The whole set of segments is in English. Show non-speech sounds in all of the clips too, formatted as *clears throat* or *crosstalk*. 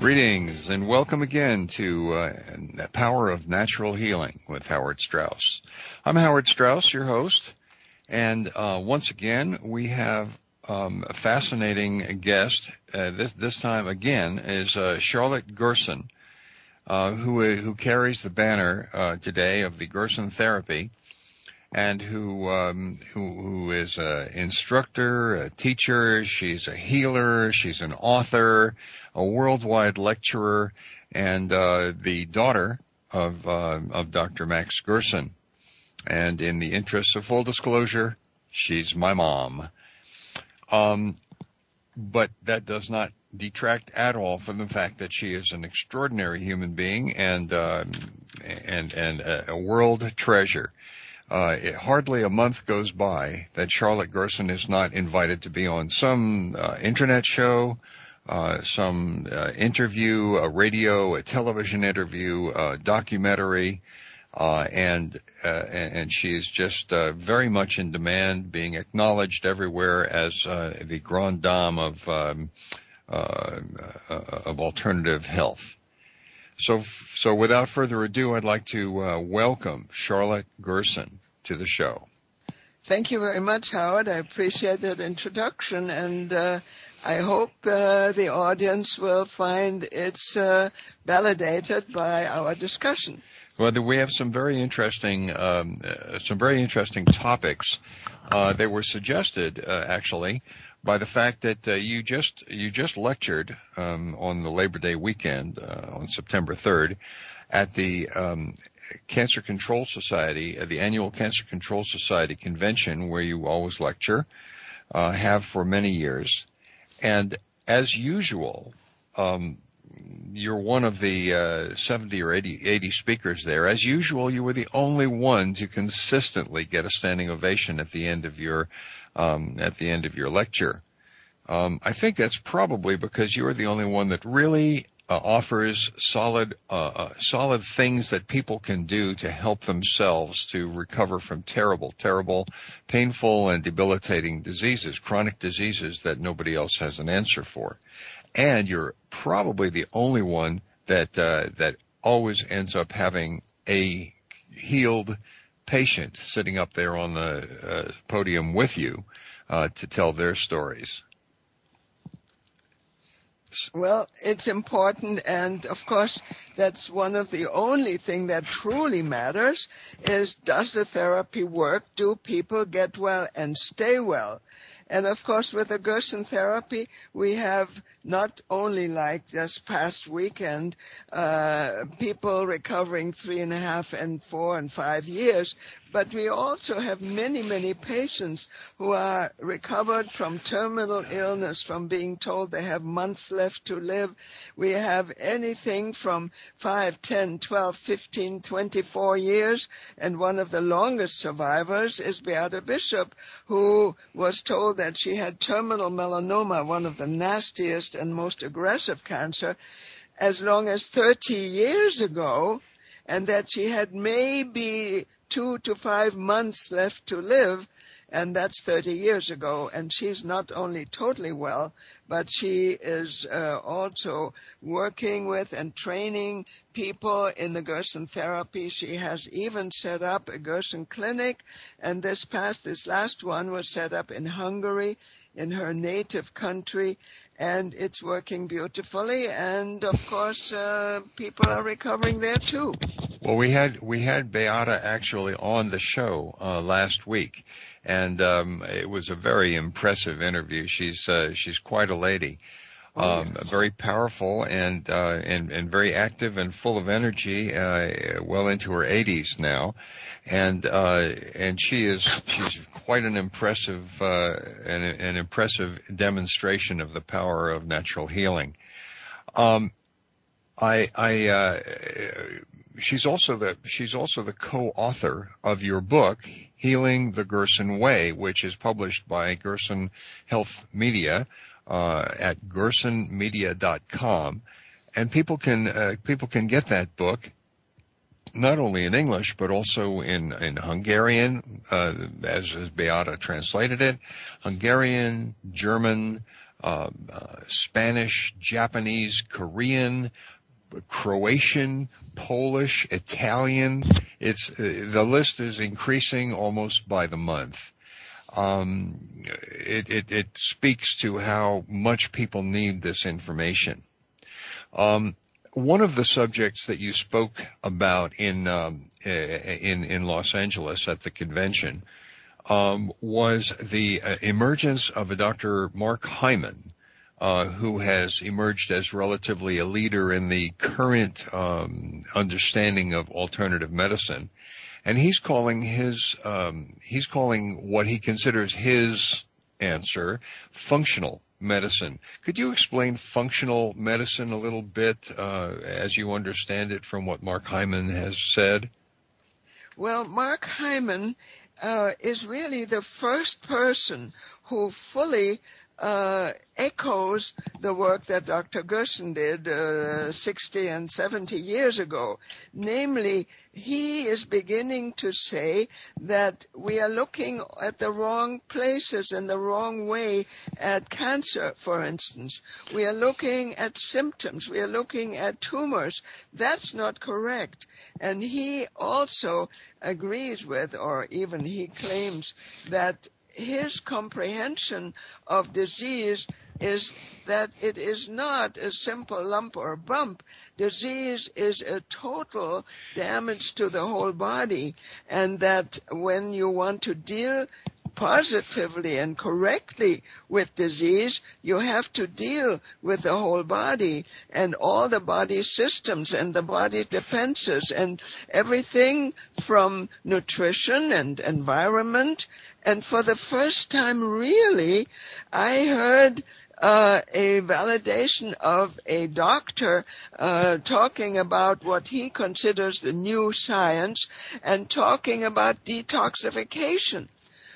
Greetings and welcome again to uh, the Power of Natural Healing with Howard Straus. I'm Howard Straus, your host, and uh, once again we have um, a fascinating guest. Uh, this this time again is uh, Charlotte Gerson, uh, who who carries the banner uh, today of the Gerson Therapy and who um, who, who is an instructor, a teacher. She's a healer. She's an author, a worldwide lecturer, and uh, the daughter of uh, of Dr. Max Gerson. And in the interest of full disclosure, she's my mom. Um, but that does not detract at all from the fact that she is an extraordinary human being and uh, and and a, a world treasure. Uh, it, hardly a month goes by that Charlotte Gerson is not invited to be on some uh, internet show, uh, some uh, interview, a radio, a television interview, a documentary, uh, and, uh, and she is just very much in demand, being acknowledged everywhere as the grande dame of um, of alternative health. So, so without further ado, I'd like to uh, welcome Charlotte Gerson to the show. Thank you very much, Howard. I appreciate that introduction, and uh, I hope uh, the audience will find it's uh, validated by our discussion. Well, we have some very interesting, um, uh, some very interesting topics. Uh, they were suggested, uh, actually, by the fact that uh, you just you just lectured um, on the Labor Day weekend uh, on September 3rd at the um, Cancer Control Society, uh, the annual Cancer Control Society convention, where you always lecture, uh, have for many years, and as usual. Um, you're one of the uh, 70 or 80, 80 speakers there. As usual, you were the only one to consistently get a standing ovation at the end of your um, at the end of your lecture. Um, I think that's probably because you are the only one that really uh, offers solid uh, uh, solid things that people can do to help themselves to recover from terrible, terrible, painful, and debilitating diseases, chronic diseases that nobody else has an answer for. And you're probably the only one that uh, that always ends up having a healed patient sitting up there on the uh, podium with you uh, to tell their stories. Well, it's important, and of course, that's one of the only thing that truly matters is does the therapy work? Do people get well and stay well? And of course, with the Gerson therapy, we have not only like this past weekend, uh, people recovering three and a half and four and five years, but we also have many, many patients who are recovered from terminal illness, from being told they have months left to live. We have anything from 5, 10, 12, 15, 24 years. And one of the longest survivors is Beata Bishop, who was told that she had terminal melanoma, one of the nastiest and most aggressive cancer, as long as 30 years ago, and that she had maybe two to five months left to live. and that's 30 years ago. And she's not only totally well, but she is uh, also working with and training people in the Gerson therapy. She has even set up a Gerson clinic, and this past, this last one was set up in Hungary, in her native country, and it's working beautifully. And of course, uh, people are recovering there too. Well, we had we had Beata actually on the show uh, last week, and um, it was a very impressive interview. She's uh, she's quite a lady. Oh, um, very powerful and, uh, and and very active and full of energy. Uh, well into her 80s now, and uh, and she is she's quite an impressive uh, an, an impressive demonstration of the power of natural healing. Um, I I uh, she's also the she's also the co-author of your book Healing the Gerson Way, which is published by Gerson Health Media uh, at gersonmedia.com, and people can uh, people can get that book not only in English but also in in Hungarian, uh, as, as Beata translated it, Hungarian, German, uh, uh, Spanish, Japanese, Korean, Croatian, Polish, Italian. It's uh, the list is increasing almost by the month um, it, it, it, speaks to how much people need this information. Um, one of the subjects that you spoke about in um, in in Los Angeles at the convention um, was the uh, emergence of a Dr. Mark Hyman, uh, who has emerged as relatively a leader in the current um, understanding of alternative medicine and he's calling his um, he's calling what he considers his answer functional medicine. Could you explain functional medicine a little bit uh, as you understand it from what Mark Hyman has said? Well, Mark Hyman uh, is really the first person who fully echoes the work that Dr. Gerson did uh, 60 and 70 years ago. Namely, he is beginning to say that we are looking at the wrong places and the wrong way at cancer, for instance. We are looking at symptoms. We are looking at tumors. That's not correct. And he also agrees with, or even he claims that his comprehension of disease is that it is not a simple lump or bump. Disease is a total damage to the whole body and that when you want to deal positively and correctly with disease, you have to deal with the whole body and all the body systems and the body defenses and everything from nutrition and environment and for the first time, really, I heard uh, a validation of a doctor uh, talking about what he considers the new science and talking about detoxification.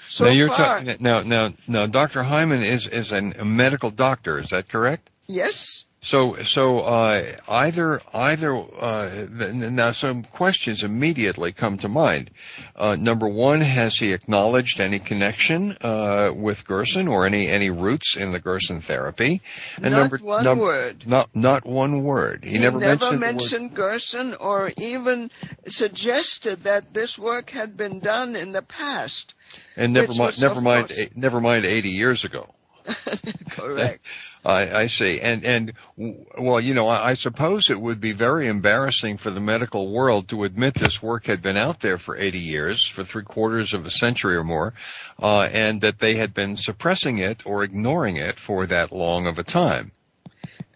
So now you're far, talking now now now Dr. Hyman is is an, a medical doctor, is that correct? Yes. So, so uh, either either uh, now some questions immediately come to mind. Uh, number one, has he acknowledged any connection uh, with Gerson or any any roots in the Gerson therapy? And not number, one num- word. Not not one word. He, he never, never, mentioned, mentioned Gerson or even suggested that this work had been done in the past. And never mind, never mind, course, never mind, eighty years ago. *laughs* *laughs* Correct. I, I see. And, and, well, you know, I, I suppose it would be very embarrassing for the medical world to admit this work had been out there for 80 years, for three quarters of a century or more, uh, and that they had been suppressing it or ignoring it for that long of a time.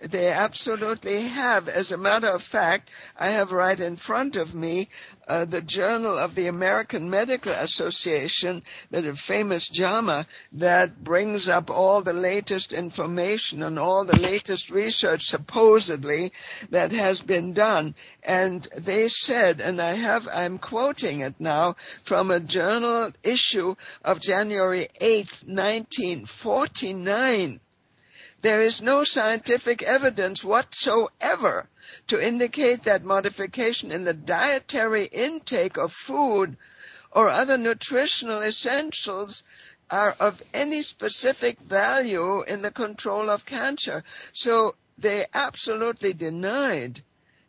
They absolutely have. As a matter of fact, I have right in front of me uh, the Journal of the American Medical Association, the famous JAMA, that brings up all the latest information and all the latest research supposedly that has been done. And they said, and I have, I'm quoting it now from a journal issue of January 8th, 1949 there is no scientific evidence whatsoever to indicate that modification in the dietary intake of food or other nutritional essentials are of any specific value in the control of cancer. So they absolutely denied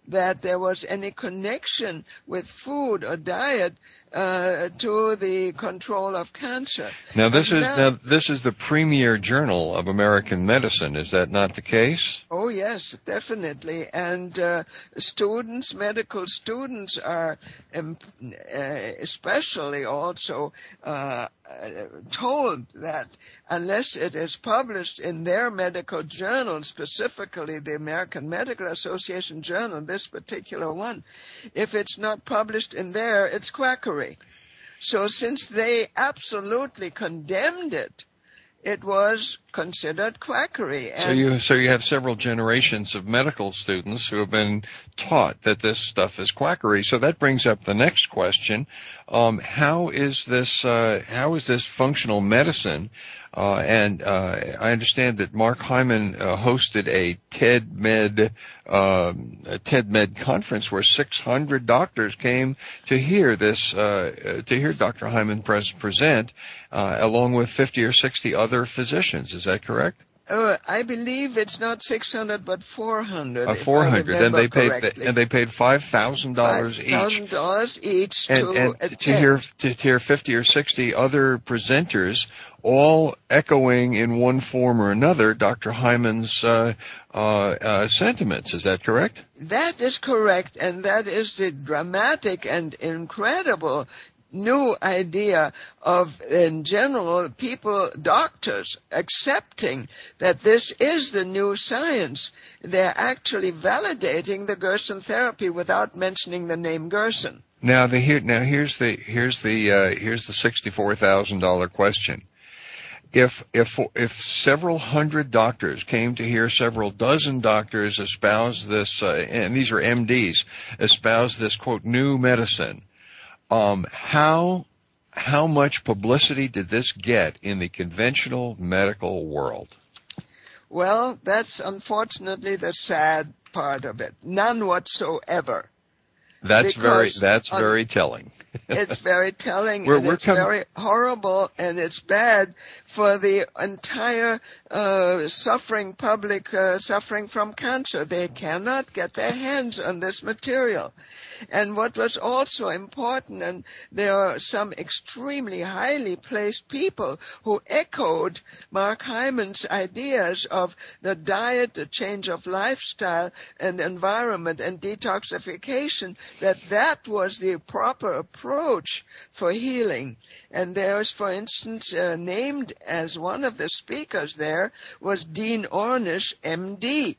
that there was any connection with food or diet uh, to the control of cancer. Now this is now, this is the premier journal of American medicine. Is that not the case? Oh yes, definitely. And uh, students, medical students, are um, uh, especially also uh, told that unless it is published in their medical journal, specifically the American Medical Association journal, this particular one, if it's not published in there, it's quackery. So since they absolutely condemned it, it was considered quackery. so you so you have several generations of medical students who have been taught that this stuff is quackery. So that brings up the next question: um, How is this uh, how is this functional medicine uh, and uh, I understand that Mark Hyman uh, hosted a TED Med um, a TED Med conference where 600 doctors came to hear this uh, to hear Dr. Hyman pres- present, uh, along with 50 or 60 other physicians. Is that correct? Uh, I believe it's not 600 but 400. Uh, 400 and they paid and they paid $5,000 each. $5,000 each and, to and to hear to hear 50 or 60 other presenters all echoing in one form or another Dr. Hyman's uh, uh, uh, sentiments. Is that correct? That is correct, and that is the dramatic and incredible new idea of, in general, people, doctors, accepting that this is the new science. They're actually validating the Gerson therapy without mentioning the name Gerson. Now, the here, now here's the here's the uh, here's the sixty-four thousand dollar question. If if if several hundred doctors came to hear several dozen doctors espouse this, uh, and these are MDs, espouse this quote new medicine, um, how how much publicity did this get in the conventional medical world? Well, that's unfortunately the sad part of it. None whatsoever. That's very that's very telling. *laughs* it's very telling we're, and we're it's com- very horrible and it's bad for the entire uh, suffering public uh, suffering from cancer. They cannot get their hands on this material. And what was also important, and there are some extremely highly placed people who echoed Mark Hyman's ideas of the diet, the change of lifestyle and environment and detoxification, that that was the proper approach for healing. And there was, for instance, uh, named as one of the speakers there was Dean Ornish, MD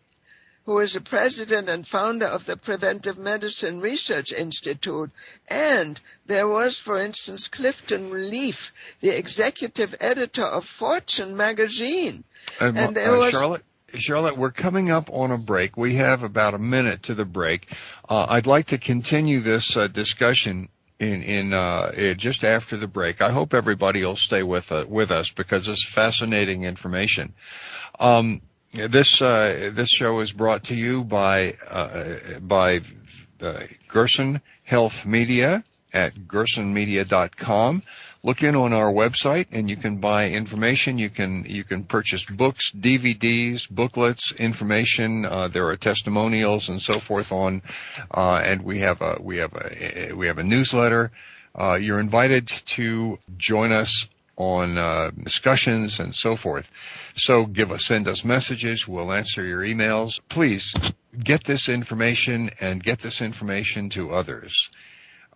who is the president and founder of the Preventive Medicine Research Institute. And there was, for instance, Clifton Leaf, the executive editor of Fortune magazine. Uh, and there uh, was, Charlotte? Charlotte, we're coming up on a break. We have about a minute to the break. Uh, I'd like to continue this uh, discussion in in uh, just after the break. I hope everybody will stay with uh, with us because it's fascinating information. Um, this uh, this show is brought to you by uh, by Gerson Health Media at gersonmedia.com. Look in on our website and you can buy information. You can you can purchase books, DVDs, booklets, information. Uh, there are testimonials and so forth on, uh, and we have a we have a we have a newsletter. Uh, you're invited to join us on uh, discussions and so forth. So give us, send us messages. We'll answer your emails. Please get this information and get this information to others.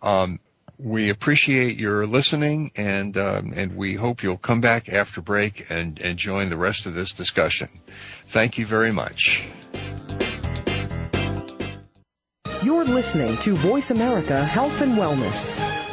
Um, we appreciate your listening and um, and we hope you'll come back after break and, and join the rest of this discussion. Thank you very much. You're listening to Voice America Health and Wellness.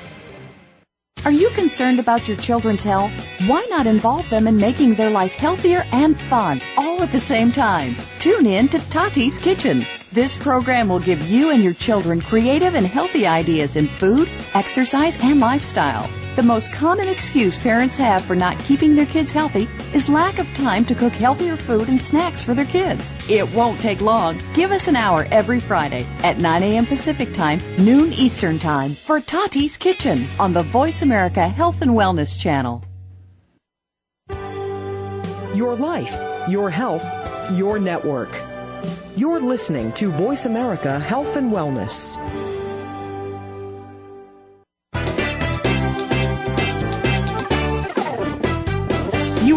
Are you concerned about your children's health? Why not involve them in making their life healthier and fun all at the same time? Tune in to Tati's Kitchen. This program will give you and your children creative and healthy ideas in food, exercise, and lifestyle. The most common excuse parents have for not keeping their kids healthy is lack of time to cook healthier food and snacks for their kids. It won't take long. Give us an hour every Friday at 9 a.m. Pacific Time, noon Eastern Time for Tati's Kitchen on the Voice America Health and Wellness Channel. Your life, your health, your network. You're listening to Voice America Health and Wellness.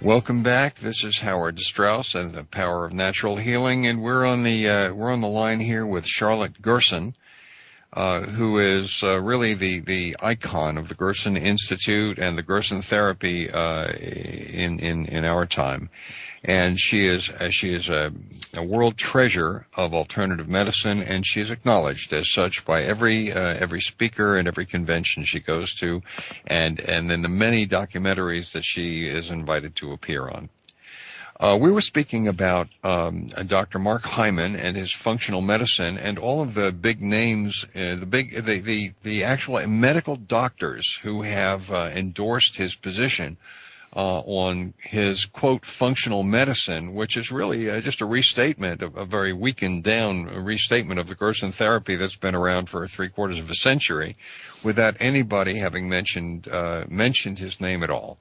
Welcome back. This is Howard Straus and the Power of Natural Healing, and we're on the uh, we're on the line here with Charlotte Gerson, uh, who is uh, really the the icon of the Gerson Institute and the Gerson therapy uh, in in in our time, and she is uh, she is a, a, world treasure of alternative medicine, and she is acknowledged as such by every uh, every speaker and every convention she goes to, and and then the many documentaries that she is invited to appear on. Uh, we were speaking about um, Dr. Mark Hyman and his functional medicine, and all of the big names, uh, the big, the, the the actual medical doctors who have uh, endorsed his position uh, on his quote functional medicine, which is really uh, just a restatement, of, a very weakened down restatement of the Gerson therapy that's been around for three quarters of a century, without anybody having mentioned uh, mentioned his name at all.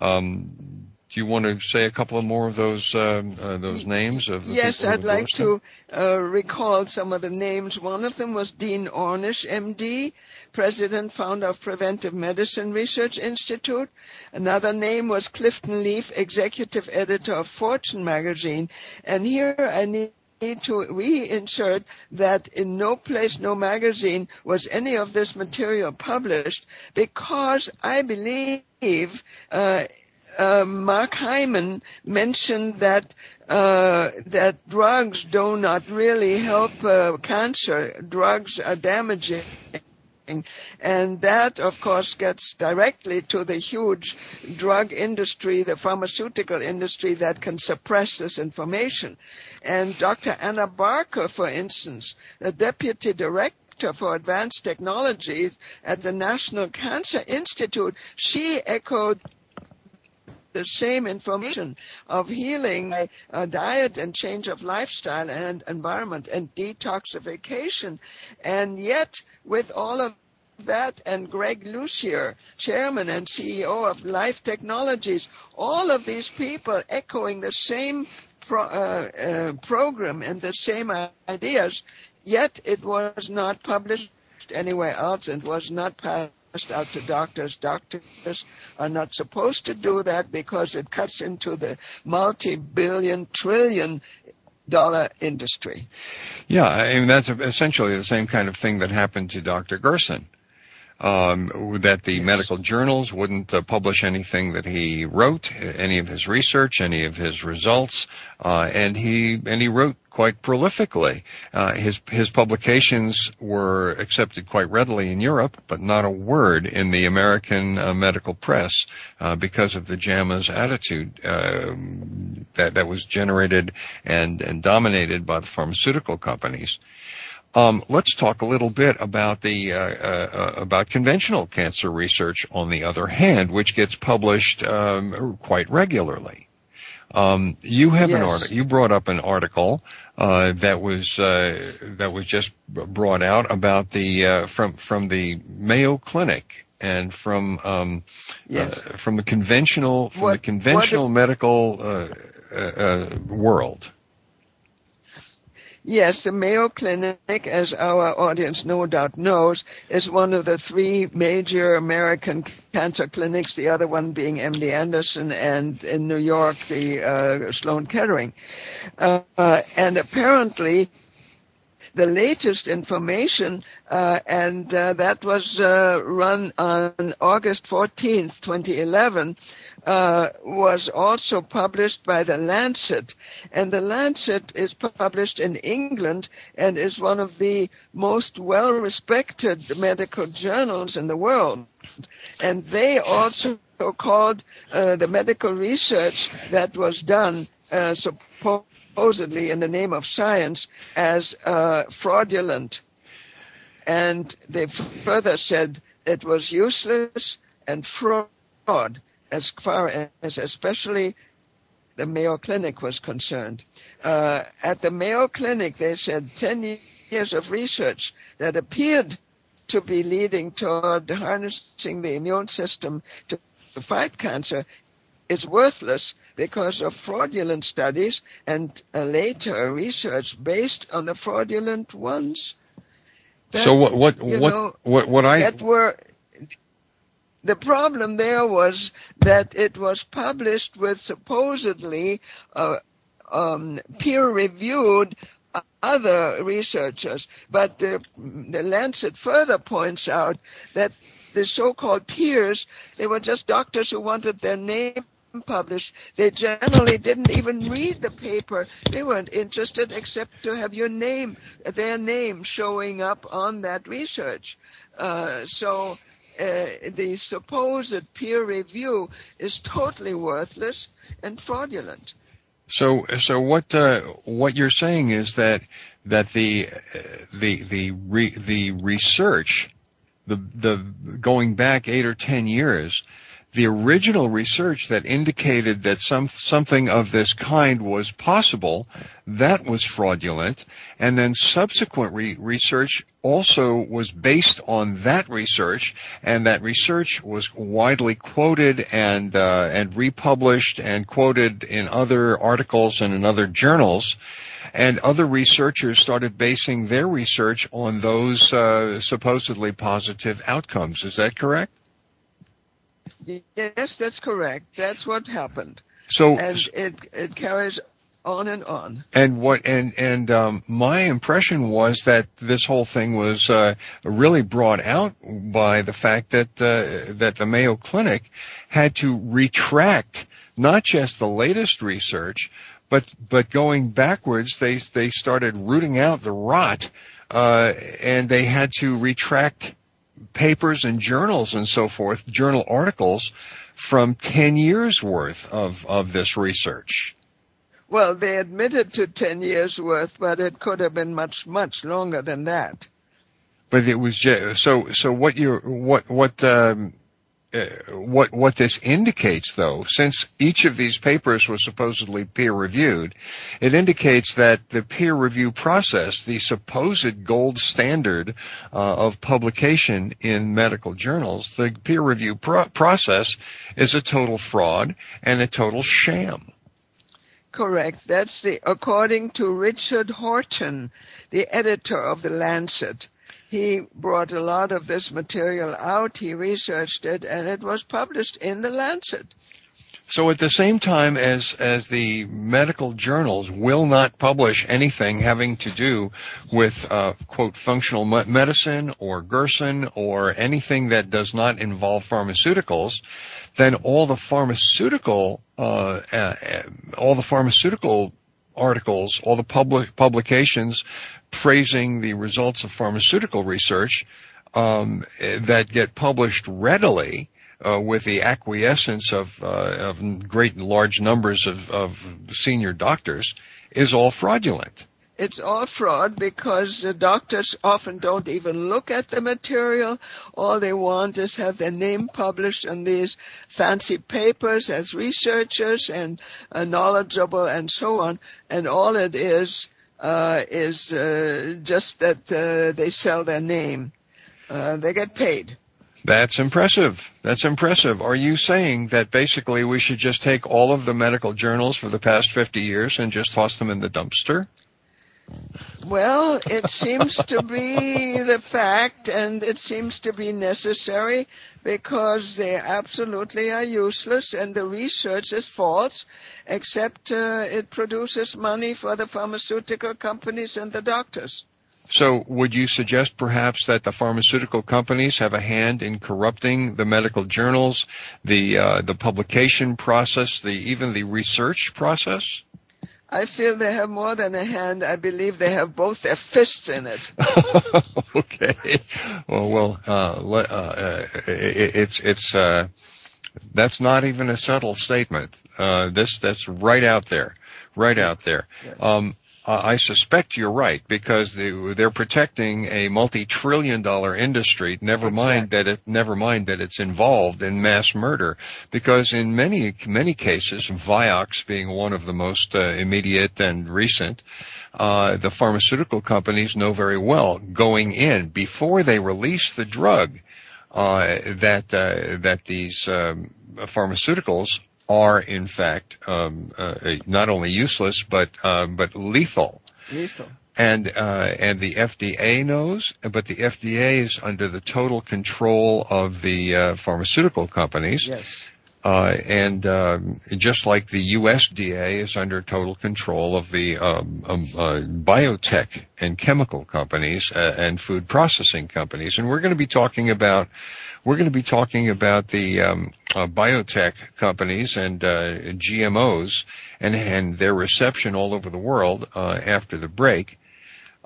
Um, do you want to say a couple of more of those uh, uh, those names of yes i'd like to uh, recall some of the names. One of them was dean ornish md president founder of preventive medicine research institute. Another name was clifton leaf executive editor of fortune magazine. And here i need need to reinsert that in no place, no magazine was any of this material published because I believe uh, uh, Mark Hyman mentioned that uh, that drugs do not really help uh, cancer. Drugs are damaging. And that, of course, gets directly to the huge drug industry, the pharmaceutical industry that can suppress this information. And Dr. Anna Barker, for instance, the deputy director for advanced technologies at the National Cancer Institute, she echoed the same information of healing by uh, diet and change of lifestyle and environment and detoxification. And yet, with all of that and Greg Lucier, chairman and CEO of Life Technologies, all of these people echoing the same pro, uh, uh, program and the same ideas, yet it was not published anywhere else and was not passed out to doctors. Doctors are not supposed to do that because it cuts into the multi-billion, trillion dollar industry. Yeah, I mean that's essentially the same kind of thing that happened to Dr. Gerson. Um, that the yes. medical journals wouldn't uh, publish anything that he wrote, any of his research, any of his results, uh, and he and he wrote quite prolifically. Uh, his his publications were accepted quite readily in Europe, but not a word in the American uh, medical press uh, because of the JAMA's attitude uh, that that was generated and and dominated by the pharmaceutical companies. Um, let's talk a little bit about the uh, uh, about conventional cancer research. On the other hand, which gets published um, quite regularly. Um, you have yes. an article. You brought up an article uh, that was uh, that was just brought out about the uh, from from the Mayo Clinic and from um, yes. Uh, from the conventional from what, the conventional medical uh, uh, world. Yes, the Mayo Clinic, as our audience no doubt knows, is one of the three major American cancer clinics, the other one being MD Anderson, and in New York, the uh, Sloan Kettering. Uh, and apparently, the latest information, uh, and uh, that was uh, run on August 14th, 2011, uh, was also published by the Lancet. And the Lancet is published in England and is one of the most well-respected medical journals in the world. And they also called uh, the medical research that was done uh, supposedly in the name of science as uh, fraudulent. And they further said it was useless and fraud as far as especially the Mayo Clinic was concerned. Uh, at the Mayo Clinic, they said 10 years of research that appeared to be leading toward harnessing the immune system to fight cancer is worthless because of fraudulent studies and uh, later research based on the fraudulent ones. That, so what what what, know, what what I that were the problem there was that it was published with supposedly uh, um, peer-reviewed other researchers, but the, the Lancet further points out that the so-called peers, they were just doctors who wanted their name published. They generally didn't even read the paper. They weren't interested except to have your name, their name showing up on that research. Uh, so uh, the supposed peer review is totally worthless and fraudulent. So, so what uh, what you're saying is that that the uh, the the re, the research, the the going back eight or ten years, the original research that indicated that some something of this kind was possible, that was fraudulent, and then subsequent re- research also was based on that research, and that research was widely quoted and uh, and republished and quoted in other articles and in other journals. And other researchers started basing their research on those uh, supposedly positive outcomes. Is that correct? Yes, that's correct. That's what happened. So and it it carries on and on. And what and and um, my impression was that this whole thing was uh, really brought out by the fact that uh, that the Mayo Clinic had to retract not just the latest research, but but going backwards, they they started rooting out the rot, uh, and they had to retract papers and journals and so forth, journal articles from 10 years worth of, of this research. Well, they admitted to 10 years worth, but it could have been much, much longer than that. But it was just, so, so what you what, what, um, what what this indicates, though, since each of these papers was supposedly peer reviewed, it indicates that the peer review process, the supposed gold standard uh, of publication in medical journals, the peer review pro- process is a total fraud and a total sham. Correct. That's the according to Richard Horton, the editor of the Lancet he brought a lot of this material out, he researched it, and it was published in the Lancet. So at the same time as as the medical journals will not publish anything having to do with uh, quote functional medicine or Gerson or anything that does not involve pharmaceuticals, then all the pharmaceutical uh, uh, all the pharmaceutical articles, all the public publications praising the results of pharmaceutical research um, that get published readily uh, with the acquiescence of, uh, of great and large numbers of, of senior doctors is all fraudulent. It's all fraud because the doctors often don't even look at the material. All they want is have their name published in these fancy papers as researchers and uh, knowledgeable and so on. And all it is is uh, just that uh, they sell their name. Uh, they get paid. That's impressive. That's impressive. Are you saying that basically we should just take all of the medical journals for the past 50 years and just toss them in the dumpster? Well, it seems to be the fact and it seems to be necessary because they absolutely are useless and the research is false except uh, it produces money for the pharmaceutical companies and the doctors. So would you suggest perhaps that the pharmaceutical companies have a hand in corrupting the medical journals, the uh, the publication process, the even the research process? I feel they have more than a hand. I believe they have both their fists in it. *laughs* okay. Well, well, uh, uh, it, it's it's uh, that's not even a subtle statement. Uh, this that's right out there, right out there. Um, uh, I suspect you're right because they, they're protecting a multi-trillion dollar industry. Never exactly. mind that it, never mind that it's involved in mass murder. Because in many, many cases, Vioxx being one of the most uh, immediate and recent, uh, the pharmaceutical companies know very well going in before they release the drug, uh, that, uh, that these, um, pharmaceuticals are in fact um, uh, not only useless but uh, but lethal. Lethal. And uh, and the FDA knows, but the FDA is under the total control of the uh, pharmaceutical companies. Yes. Uh, and um, just like the USDA is under total control of the um, um, uh, biotech and chemical companies uh, and food processing companies, and we're going to be talking about we're going to be talking about the um, uh, biotech companies and uh, GMOs and and their reception all over the world uh, after the break.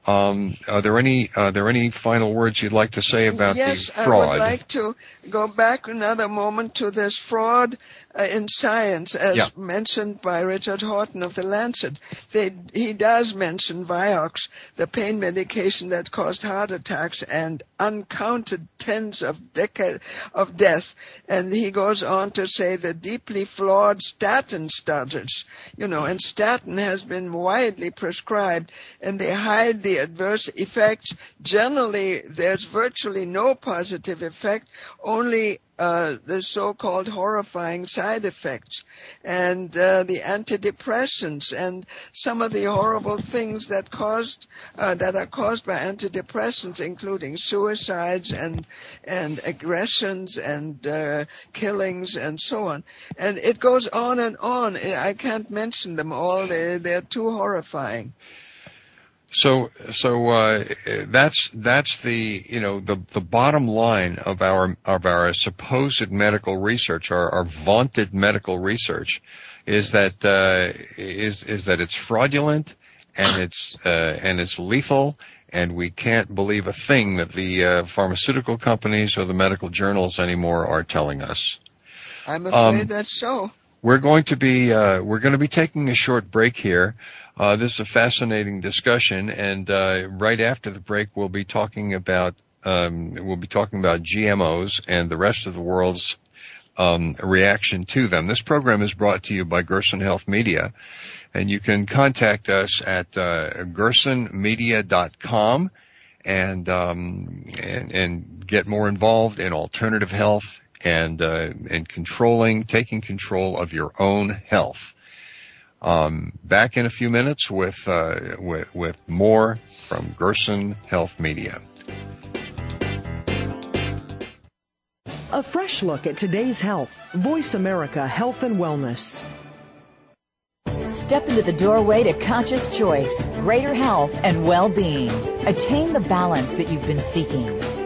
Um, are there any are there any final words you'd like to say about yes, the fraud? Yes, I would like to go back another moment to this fraud Uh, in science, as yeah. mentioned by Richard Horton of the Lancet. They, he does mention Vioxx, the pain medication that caused heart attacks and uncounted tens of decades of death. And he goes on to say the deeply flawed statin studies, you know, and statin has been widely prescribed and they hide the adverse effects. Generally, there's virtually no positive effect, only uh, the so-called horrifying side effects and uh, the antidepressants and some of the horrible things that caused uh, that are caused by antidepressants, including suicides and and aggressions and uh, killings and so on. And it goes on and on. I can't mention them all; they they're too horrifying. So, so uh, that's that's the you know the the bottom line of our of our supposed medical research, our, our vaunted medical research, is that uh, is is that it's fraudulent and it's uh, and it's lethal, and we can't believe a thing that the uh, pharmaceutical companies or the medical journals anymore are telling us. I'm afraid um, that's so. We're going to be uh, we're going to be taking a short break here. Uh, this is a fascinating discussion, and uh, right after the break, we'll be talking about um, we'll be talking about GMOs and the rest of the world's um, reaction to them. This program is brought to you by Gerson Health Media, and you can contact us at uh, gersonmedia.com and, um, and and get more involved in alternative health and uh, and controlling, taking control of your own health. Um, back in a few minutes with, uh, with, with more from Gerson Health Media. A fresh look at today's health. Voice America Health and Wellness. Step into the doorway to conscious choice, greater health, and well-being. Attain the balance that you've been seeking.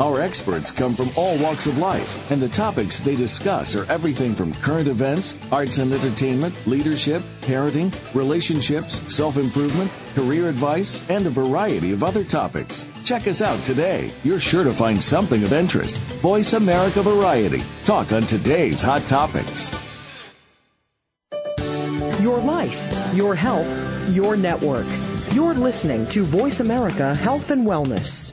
Our experts come from all walks of life, and the topics they discuss are everything from current events, arts and entertainment, leadership, parenting, relationships, self-improvement, career advice, and a variety of other topics. Check us out today. You're sure to find something of interest. Voice America Variety. Talk on today's hot topics. Your life, your health, your network. You're listening to Voice America Health and Wellness.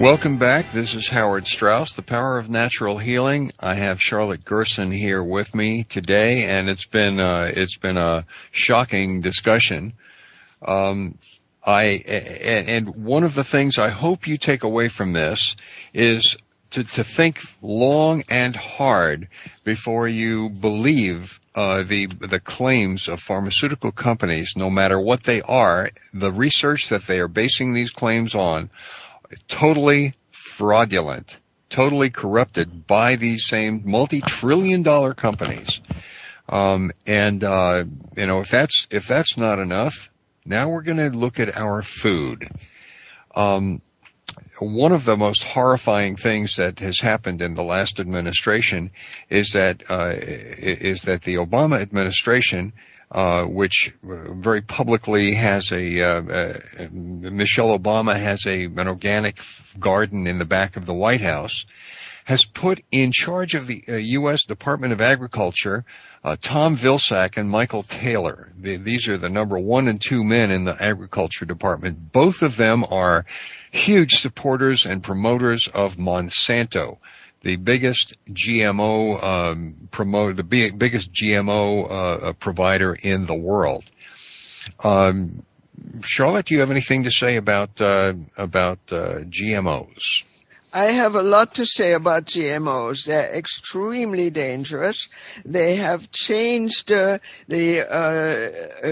Welcome back. This is Howard Straus, the power of natural healing. I have Charlotte Gerson here with me today, and it's been uh, it's been a shocking discussion. Um, I and one of the things I hope you take away from this is to, to think long and hard before you believe uh, the the claims of pharmaceutical companies, no matter what they are, the research that they are basing these claims on totally fraudulent, totally corrupted by these same multi-trillion dollar companies. Um, and, uh, you know, if that's, if that's not enough, now we're going to look at our food. Um, one of the most horrifying things that has happened in the last administration is that uh, is that the Obama administration uh, which very publicly has a uh, uh, Michelle Obama has a an organic garden in the back of the White House, has put in charge of the U.S. Uh, Department of Agriculture uh, Tom Vilsack and Michael Taylor. The, these are the number one and two men in the Agriculture Department. Both of them are huge supporters and promoters of Monsanto the biggest GMO um, promote the big, biggest GMO uh, uh, provider in the world. Um, Charlotte, do you have anything to say about uh, about uh, GMOs? I have a lot to say about GMOs. They're extremely dangerous. They have changed uh, the uh,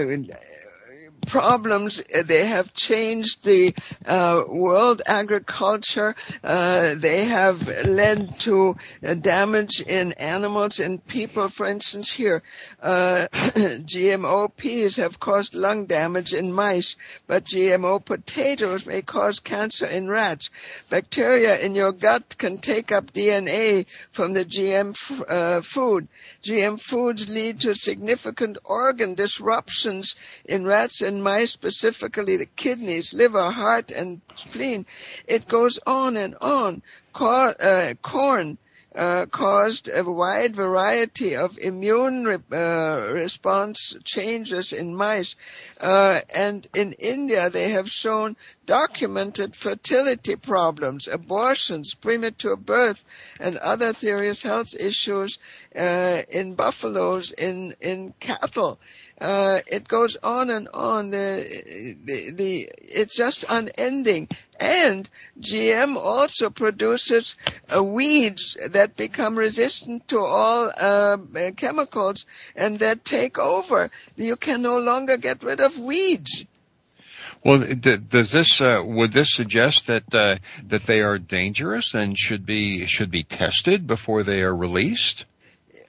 problems. They have changed the uh, world agriculture. Uh, they have led to uh, damage in animals and people. For instance, here, uh, *clears throat* GMO peas have caused lung damage in mice, but GMO potatoes may cause cancer in rats. Bacteria in your gut can take up DNA from the GM f- uh, food. GM foods lead to significant organ disruptions in rats and mice, specifically the kidneys, liver, heart, and spleen. It goes on and on. Corn, uh, corn uh, caused a wide variety of immune re- uh, response changes in mice. Uh, and in India, they have shown documented fertility problems, abortions, premature birth, and other serious health issues uh, in buffaloes, in, in cattle. Uh, it goes on and on. The, the, the, it's just unending. And GM also produces uh, weeds that become resistant to all uh, chemicals and that take over. You can no longer get rid of weeds. Well, does this uh, would this suggest that uh, that they are dangerous and should be should be tested before they are released?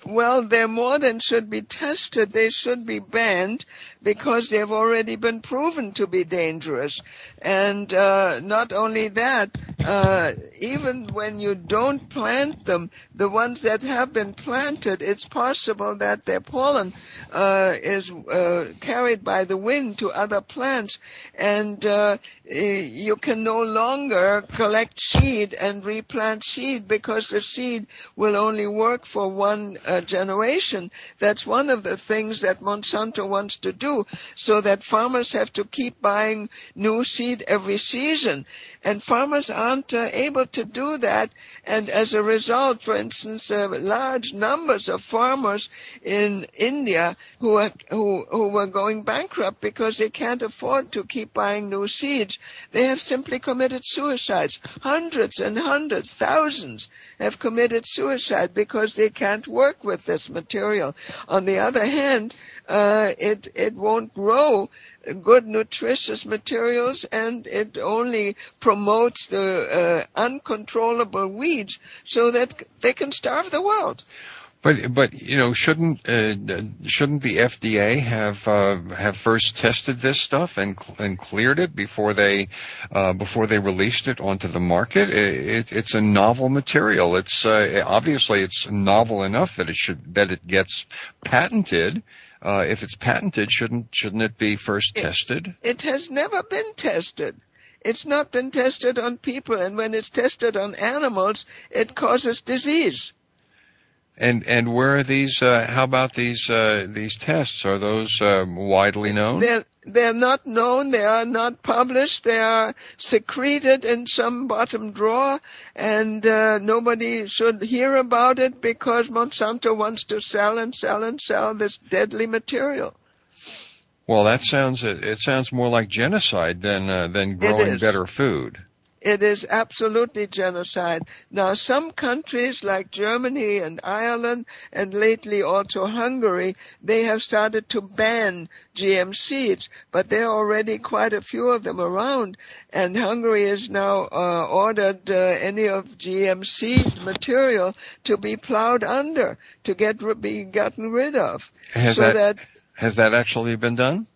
Well, they're more than should be tested. They should be banned because they've already been proven to be dangerous. And uh, not only that, uh, even when you don't plant them, the ones that have been planted, it's possible that their pollen uh, is uh, carried by the wind to other plants, and uh, you can no longer collect seed and replant seed because the seed will only work for one uh, generation. That's one of the things that Monsanto wants to do so that farmers have to keep buying new seed every season. And farmers aren't uh, able to do that. And as a result, for instance, uh, large numbers of farmers in India who, are, who, who were going bankrupt because they can't afford to keep buying new seeds, they have simply committed suicides. Hundreds and hundreds, thousands have committed suicide because they can't work with this material. On the other hand, uh, it it won't grow good nutritious materials and it only promotes the uh, uncontrollable weeds so that they can starve the world. But but you know shouldn't uh, shouldn't the FDA have uh, have first tested this stuff and and cleared it before they uh, before they released it onto the market? It, it's a novel material. It's uh, obviously it's novel enough that it should that it gets patented uh, if it's patented, shouldn't shouldn't it be first it, tested? It has never been tested. It's not been tested on people, and when it's tested on animals, it causes disease. And and where are these? Uh, how about these uh, these tests? Are those um, widely known? They're they're not known. They are not published. They are secreted in some bottom drawer, and uh, nobody should hear about it because Monsanto wants to sell and sell and sell this deadly material. Well, that sounds it sounds more like genocide than uh, than growing better food. It is absolutely genocide. Now, some countries like Germany and Ireland and lately also Hungary, they have started to ban GM seeds, but there are already quite a few of them around, and Hungary has now uh, ordered uh, any of GM seed material to be plowed under, to get be gotten rid of. Has so that, that has that actually been done?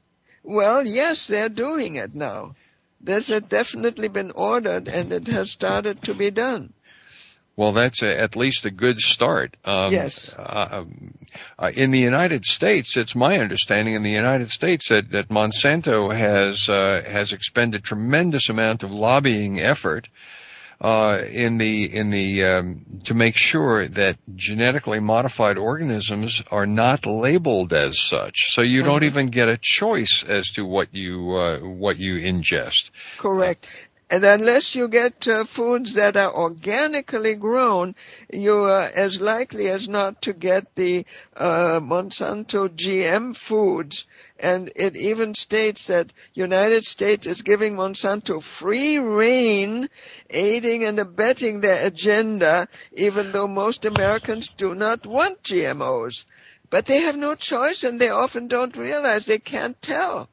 Well, yes, they're doing it now. This has definitely been ordered and it has started to be done. Well, that's a, at least a good start. Um, yes. Uh, um, uh, in the United States, it's my understanding in the United States that, that Monsanto has uh, has expended tremendous amount of lobbying effort uh, in the in the um, to make sure that genetically modified organisms are not labeled as such, so you don't even get a choice as to what you uh, what you ingest. Correct. And unless you get uh, foods that are organically grown, you are as likely as not to get the uh, Monsanto GM foods and it even states that United States is giving Monsanto free rein, aiding and abetting their agenda, even though most Americans do not want GMOs. But they have no choice and they often don't realize they can't tell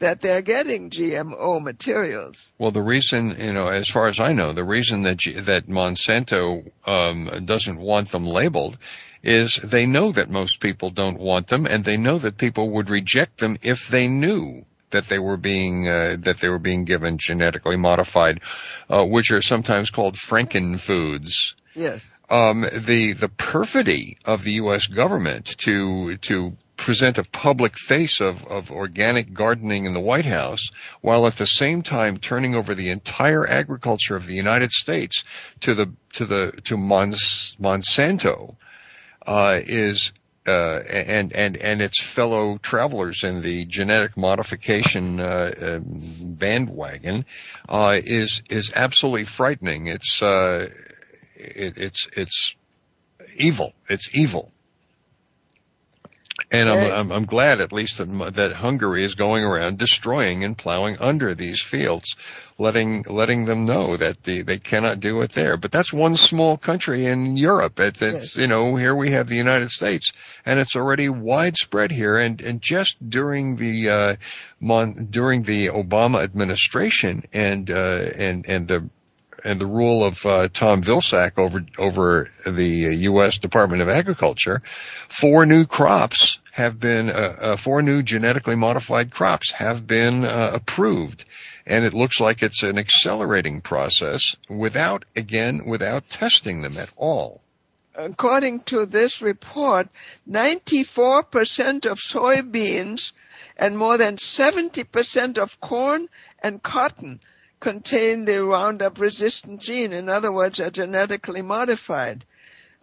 that they're getting GMO materials. Well, the reason, you know, as far as I know, the reason that G- that Monsanto um, doesn't want them labeled is they know that most people don't want them and they know that people would reject them if they knew that they were being uh, that they were being given genetically modified, uh, which are sometimes called Franken foods. Yes. Um, the the perfidy of the U.S. government to to present a public face of, of organic gardening in the White House, while at the same time turning over the entire agriculture of the United States to the to the to Mons, Monsanto, uh, is uh, and and and its fellow travelers in the genetic modification uh, uh, bandwagon uh, is is absolutely frightening. It's uh, it, it's it's evil. It's evil. And I'm, I'm, I'm glad at least that, that Hungary is going around destroying and plowing under these fields, letting letting them know that the, they cannot do it there. But that's one small country in Europe. It, it's you know here we have the United States, and it's already widespread here. And and just during the uh, mon, during the Obama administration and uh, and and the and the rule of uh, Tom Vilsack over over the U.S. Department of Agriculture, four new crops have been uh, uh, four new genetically modified crops have been uh, approved, and it looks like it's an accelerating process without again without testing them at all. According to this report, 94% of soybeans and more than 70% of corn and cotton contain the Roundup resistant gene. In other words, are genetically modified.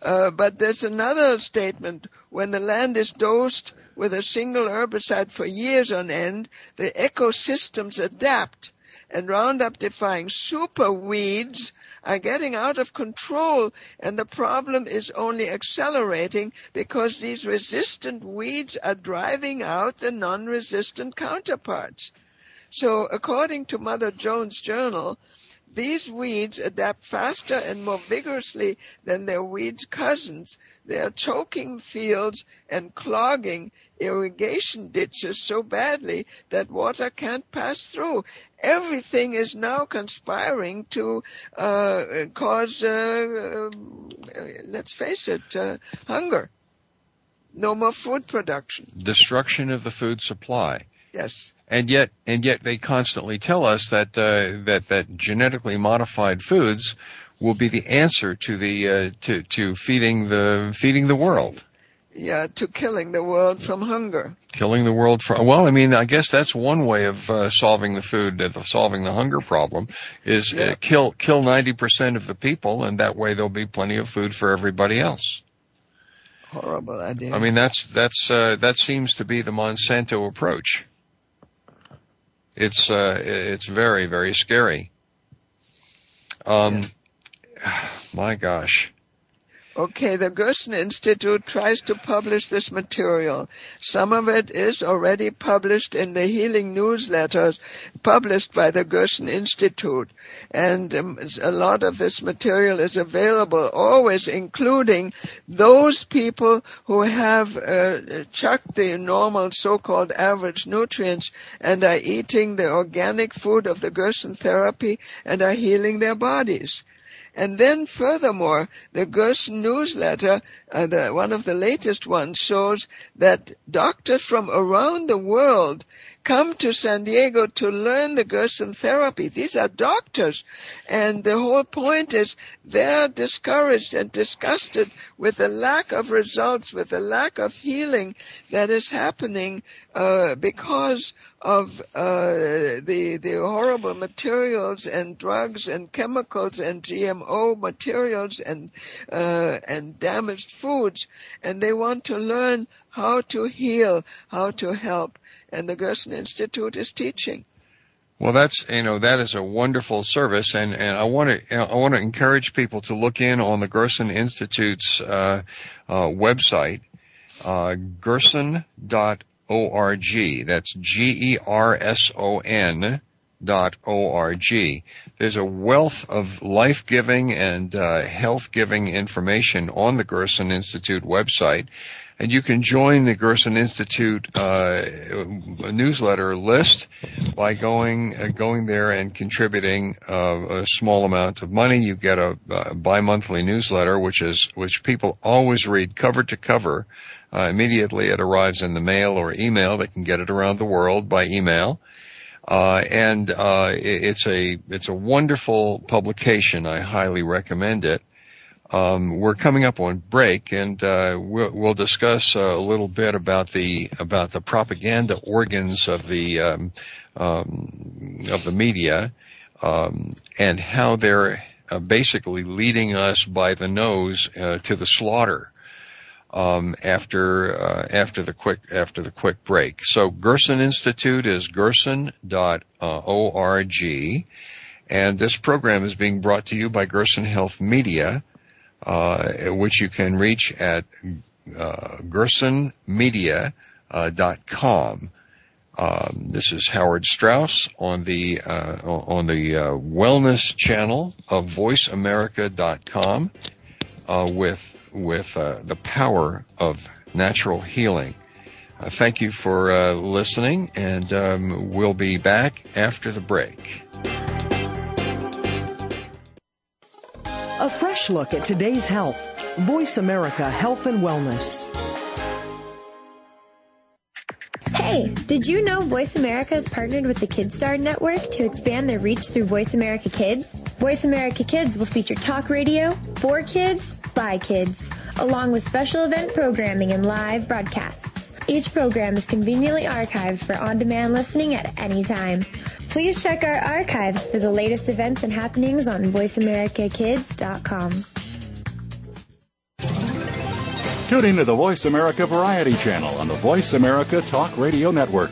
Uh, but there's another statement. When the land is dosed with a single herbicide for years on end, the ecosystems adapt and Roundup defying super weeds are getting out of control and the problem is only accelerating because these resistant weeds are driving out the non-resistant counterparts. So according to Mother Jones Journal, these weeds adapt faster and more vigorously than their weeds cousins. They are choking fields and clogging irrigation ditches so badly that water can't pass through. Everything is now conspiring to uh, cause, uh, uh, let's face it, uh, hunger. No more food production. Destruction of the food supply. Yes and yet and yet they constantly tell us that uh, that that genetically modified foods will be the answer to the uh, to to feeding the feeding the world. Yeah, to killing the world from hunger. Killing the world from well, I mean, I guess that's one way of uh, solving the food, of solving the hunger problem, is uh, yeah. kill kill ninety percent of the people, and that way there'll be plenty of food for everybody else. Horrible idea. I mean, that's that's uh, that seems to be the Monsanto approach. It's uh, it's very very scary. Um, yeah. *sighs* my gosh. Okay, the Gerson Institute tries to publish this material. Some of it is already published in the healing newsletters published by the Gerson Institute. And um, a lot of this material is available always including those people who have uh, chucked the normal so-called average nutrients and are eating the organic food of the Gerson therapy and are healing their bodies. And then furthermore, the Gerson newsletter, uh, the, one of the latest ones, shows that doctors from around the world come to San Diego to learn the Gerson therapy. These are doctors. And the whole point is they're discouraged and disgusted with the lack of results, with the lack of healing that is happening uh, because of uh, the the horrible materials and drugs and chemicals and GMO materials and uh, and damaged foods, and they want to learn how to heal, how to help and the Gerson Institute is teaching. Well, that's you know that is a wonderful service, and and I want to I want to encourage people to look in on the Gerson Institute's uh, uh, website, uh, gerson.org. That's G E R S O N dot org. There's a wealth of life-giving and uh, health-giving information on the Gerson Institute website, and you can join the Gerson Institute uh, newsletter list by going uh, going there and contributing uh, a small amount of money. You get a, a bi-monthly newsletter, which is which people always read cover to cover. Uh, immediately it arrives in the mail or email. They can get it around the world by email. Uh, and uh, it's a it's a wonderful publication. I highly recommend it. Um, we're coming up on break, and uh, we'll, we'll, discuss uh, a little bit about the about the propaganda organs of the um, um, of the media um, and how they're uh, basically leading us by the nose uh, to the slaughter um, after uh, after the quick after the quick break. So Gerson Institute is gerson.org. And this program is being brought to you by Gerson Health Media, which you can reach at uh, gersonmedia.com. Um, this is Howard Straus on the uh, on the uh, Wellness channel of VoiceAmerica.com uh, with with uh, the power of natural healing. Uh, thank you for uh, listening, and um, we'll be back after the break. Fresh look at today's health. Voice America Health and Wellness. Hey, did you know Voice America has partnered with the KidStar Network to expand their reach through Voice America Kids? Voice America Kids will feature talk radio for kids by kids, along with special event programming and live broadcasts. Each program is conveniently archived for on-demand listening at any time. Please check our archives for the latest events and happenings on VoiceAmericaKids.com. Tune in to the Voice America Variety channel on the Voice America Talk Radio Network.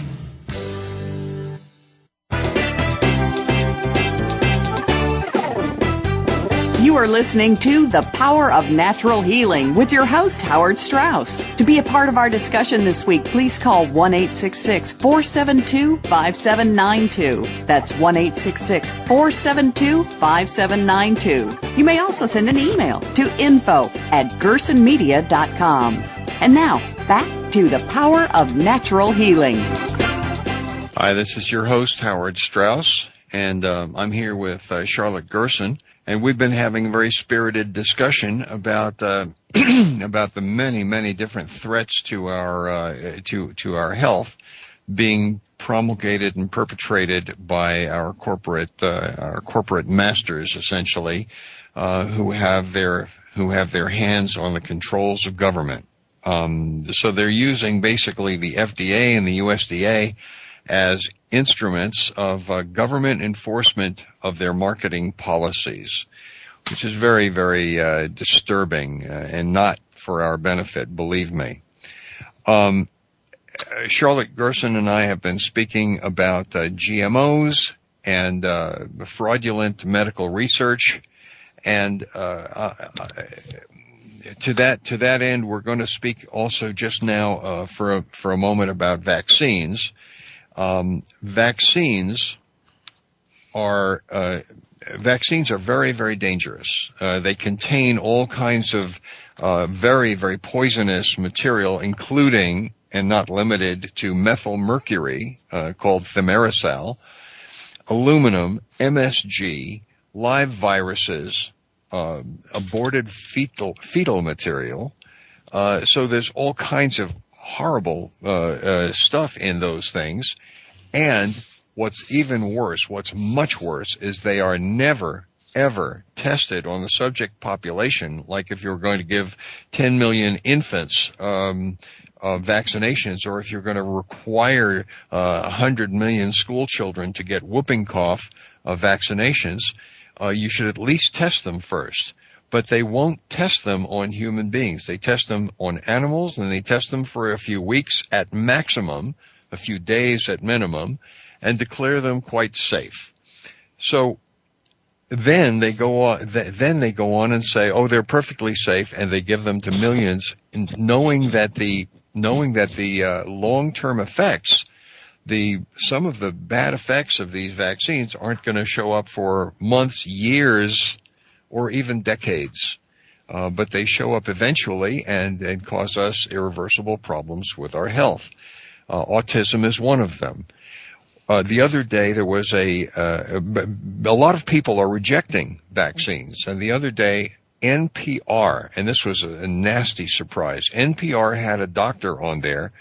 You are listening to The Power of Natural Healing with your host, Howard Straus. To be a part of our discussion this week, please call 1 472 5792. That's 1 472 5792. You may also send an email to info at gersonmedia.com. And now, back to The Power of Natural Healing. Hi, this is your host, Howard Straus, and um, I'm here with uh, Charlotte Gerson and we've been having a very spirited discussion about uh, *clears throat* about the many many different threats to our uh, to to our health being promulgated and perpetrated by our corporate uh, our corporate masters essentially uh, who have their who have their hands on the controls of government. Um, so they're using basically the FDA and the USDA as instruments of uh, government enforcement of their marketing policies, which is very, very uh, disturbing uh, and not for our benefit, believe me. Um, Charlotte Gerson and I have been speaking about uh, GMOs and uh, fraudulent medical research, and uh, to that to that end, we're going to speak also just now for a, for a moment about vaccines um, vaccines are uh, vaccines are very very dangerous. Uh, they contain all kinds of uh, very very poisonous material, including and not limited to methyl mercury uh, called thimerosal, aluminum, MSG, live viruses, um, aborted fetal fetal material. Uh, so there's all kinds of horrible uh, uh, stuff in those things. And what's even worse, what's much worse, is they are never ever tested on the subject population. Like if you're going to give 10 million infants um, uh, vaccinations, or if you're going to require uh, 100 million school children to get whooping cough uh, vaccinations, uh, you should at least test them first but they won't test them on human beings. They test them on animals and they test them for a few weeks at maximum, a few days at minimum, and declare them quite safe. So then they go on, then they go on and say, oh, they're perfectly safe and they give them to millions knowing that the, knowing that the uh, long-term effects the some of the bad effects of these vaccines aren't going to show up for months, years, or even decades. Uh, but they show up eventually and, and cause us irreversible problems with our health. Uh, autism is one of them. Uh, the other day there was a, uh, a lot of people are rejecting vaccines, and the other day NPR, and this was a nasty surprise. NPR had a doctor on there,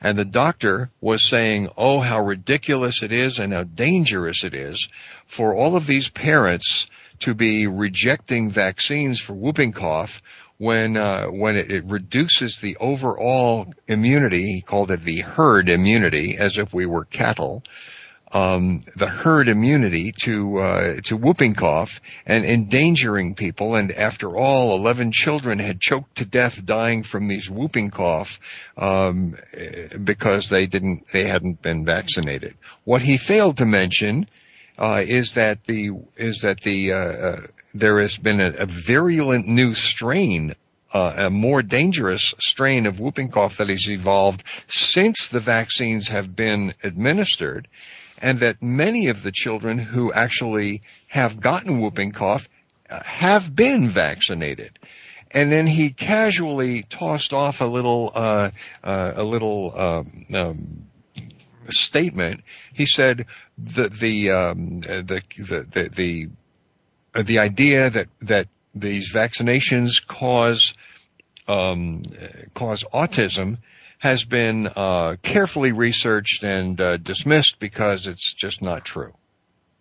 and the doctor was saying, "Oh, how ridiculous it is, and how dangerous it is for all of these parents to be rejecting vaccines for whooping cough when uh, when it, it, reduces the overall immunity. He called it the herd immunity, as if we were cattle. Um, the herd immunity to uh, to whooping cough and endangering people. And after all, 11 children had choked to death, dying from these whooping cough um, because they didn't they hadn't been vaccinated. What he failed to mention uh, is that the is that the uh, uh, there has been a, a virulent new strain uh, a more dangerous strain of whooping cough that has evolved since the vaccines have been administered, and that many of the children who actually have gotten whooping cough uh, have been vaccinated. And then he casually tossed off a little, uh, uh, a little um, um, statement. He said the the um, the the the the, the idea that that these vaccinations cause um, cause autism has been uh, carefully researched and uh, dismissed because it's just not true.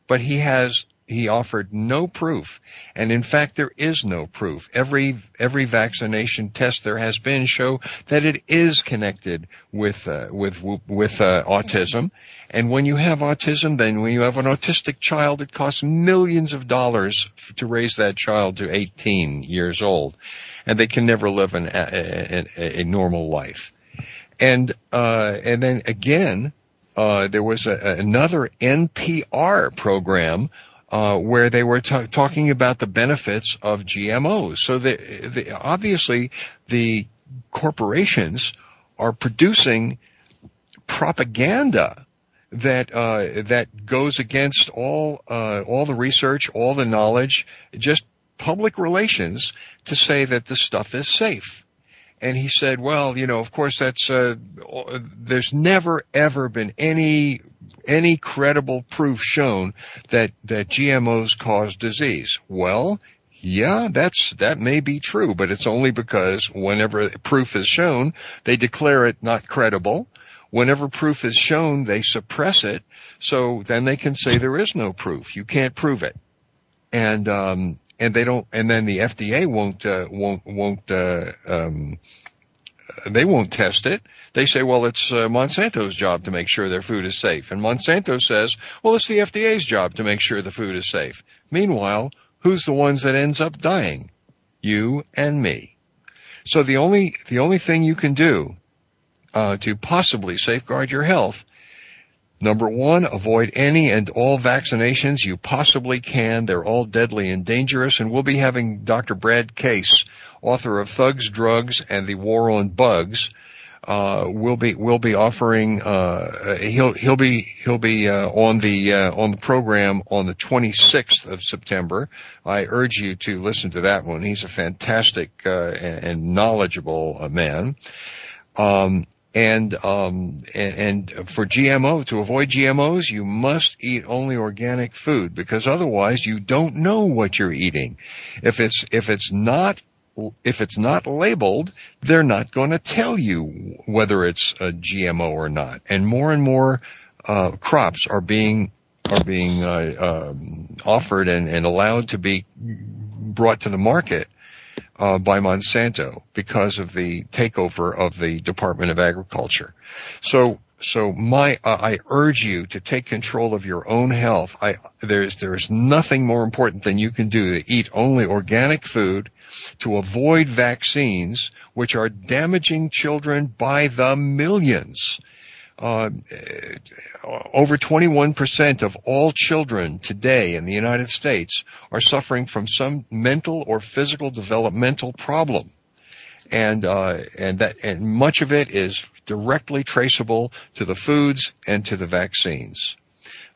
But he has he offered no proof, and in fact there is no proof. Every every vaccination test there has been show that it is connected with uh, with with uh, autism. And when you have autism, then when you have an autistic child, it costs millions of dollars to raise that child to 18 years old, and they can never live an, a, a, a normal life. And uh, and then again, uh, there was a, another NPR program uh, where they were t- talking about the benefits of GMOs. So the, the, obviously the corporations are producing propaganda that uh, that goes against all uh, all the research, all the knowledge, just public relations to say that the stuff is safe. And he said, well, you know, of course that's, uh, there's never ever been any, any credible proof shown that, that GMOs cause disease. Well, yeah, that's, that may be true, but it's only because whenever proof is shown, they declare it not credible. Whenever proof is shown, they suppress it. So then they can say there is no proof. You can't prove it. And, um, and they don't, and then the FDA won't, uh, won't, won't, uh, um, they won't test it. They say, well, it's uh, Monsanto's job to make sure their food is safe. And Monsanto says, well, it's the FDA's job to make sure the food is safe. Meanwhile, who's the ones that ends up dying? You and me. So the only, the only thing you can do, uh, to possibly safeguard your health Number one, avoid any and all vaccinations you possibly can. They're all deadly and dangerous. And we'll be having Dr. Brad Case, author of Thugs, Drugs, and the War on Bugs. Uh, we'll be we'll be offering uh, he'll he'll be he'll be uh, on the uh, on the program on the 26th of September. I urge you to listen to that one. He's a fantastic uh, and, and, knowledgeable uh, man. Um, and, um, and, and for GMO, to avoid GMOs, you must eat only organic food because otherwise you don't know what you're eating. If it's, if it's not if it's not labeled, they're not going to tell you whether it's a GMO or not. And more and more uh, crops are being are being uh, um, offered and, and allowed to be brought to the market uh, by Monsanto because of the takeover of the Department of Agriculture. So, so my, I urge you to take control of your own health. I, there's, there's nothing more important than you can do to eat only organic food, to avoid vaccines, which are damaging children by the millions uh, over 21% of all children today in the United States are suffering from some mental or physical developmental problem. And, uh, and that, and much of it is directly traceable to the foods and to the vaccines.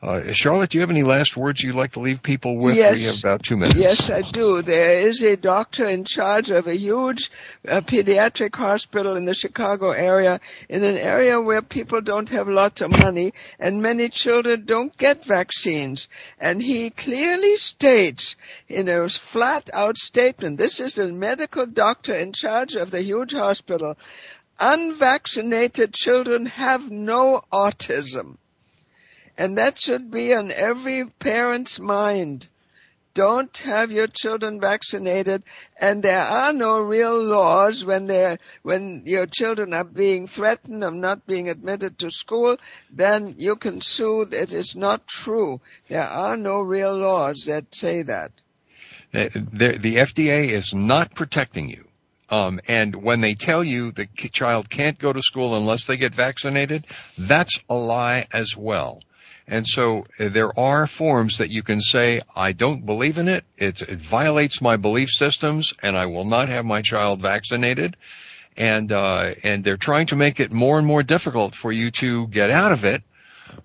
Uh, Charlotte, do you have any last words you'd like to leave people with? Yes. We have about two minutes. Yes, I do. There is a doctor in charge of a huge uh, pediatric hospital in the Chicago area, in an area where people don't have lots of money and many children don't get vaccines. And he clearly states in a flat out statement, this is a medical doctor in charge of the huge hospital, unvaccinated children have no autism. And that should be on every parent's mind. Don't have your children vaccinated and there are no real laws when they when your children are being threatened of not being admitted to school, then you can sue it's not true. There are no real laws that say that. Uh, the, the FDA is not protecting you. Um, and when they tell you the child can't go to school unless they get vaccinated, that's a lie as well. And so uh, there are forms that you can say, I don't believe in it. It violates my belief systems and I will not have my child vaccinated. And, uh, and they're trying to make it more and more difficult for you to get out of it.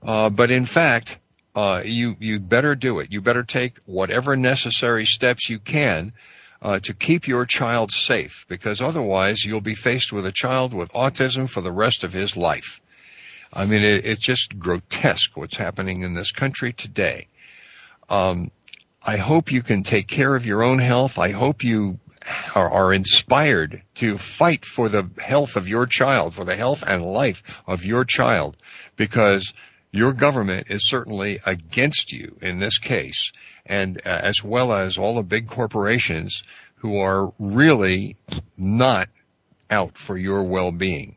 Uh, but in fact, uh, you, you better do it. You better take whatever necessary steps you can uh, to keep your child safe because otherwise you'll be faced with a child with autism for the rest of his life. I mean, it, it's just grotesque what's happening in this country today. Um, I hope you can take care of your own health. I hope you are, are, inspired to fight for the health of your child, for the health and life of your child, because your government is certainly against you in this case, and uh, as well as all the big corporations who are really not out for your well-being.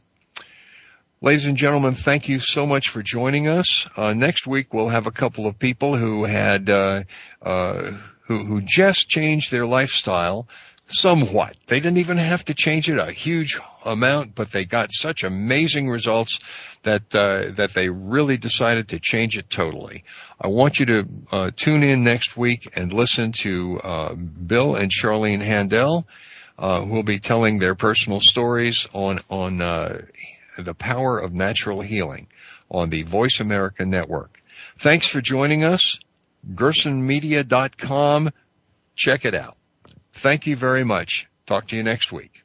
Ladies and gentlemen, thank you so much for joining us. Uh, next week we'll have a couple of people who had uh, uh, who who just changed their lifestyle somewhat. They didn't even have to change it a huge amount, but they got such amazing results that uh, that they really decided to change it totally. I want you to uh, tune in next week and listen to uh, Bill and Charlene Handel, uh, who will be telling their personal stories on on the Power of Natural Healing on the Voice America Network. Thanks for joining us. GersonMedia.com. Check it out. Thank you very much. Talk to you next week.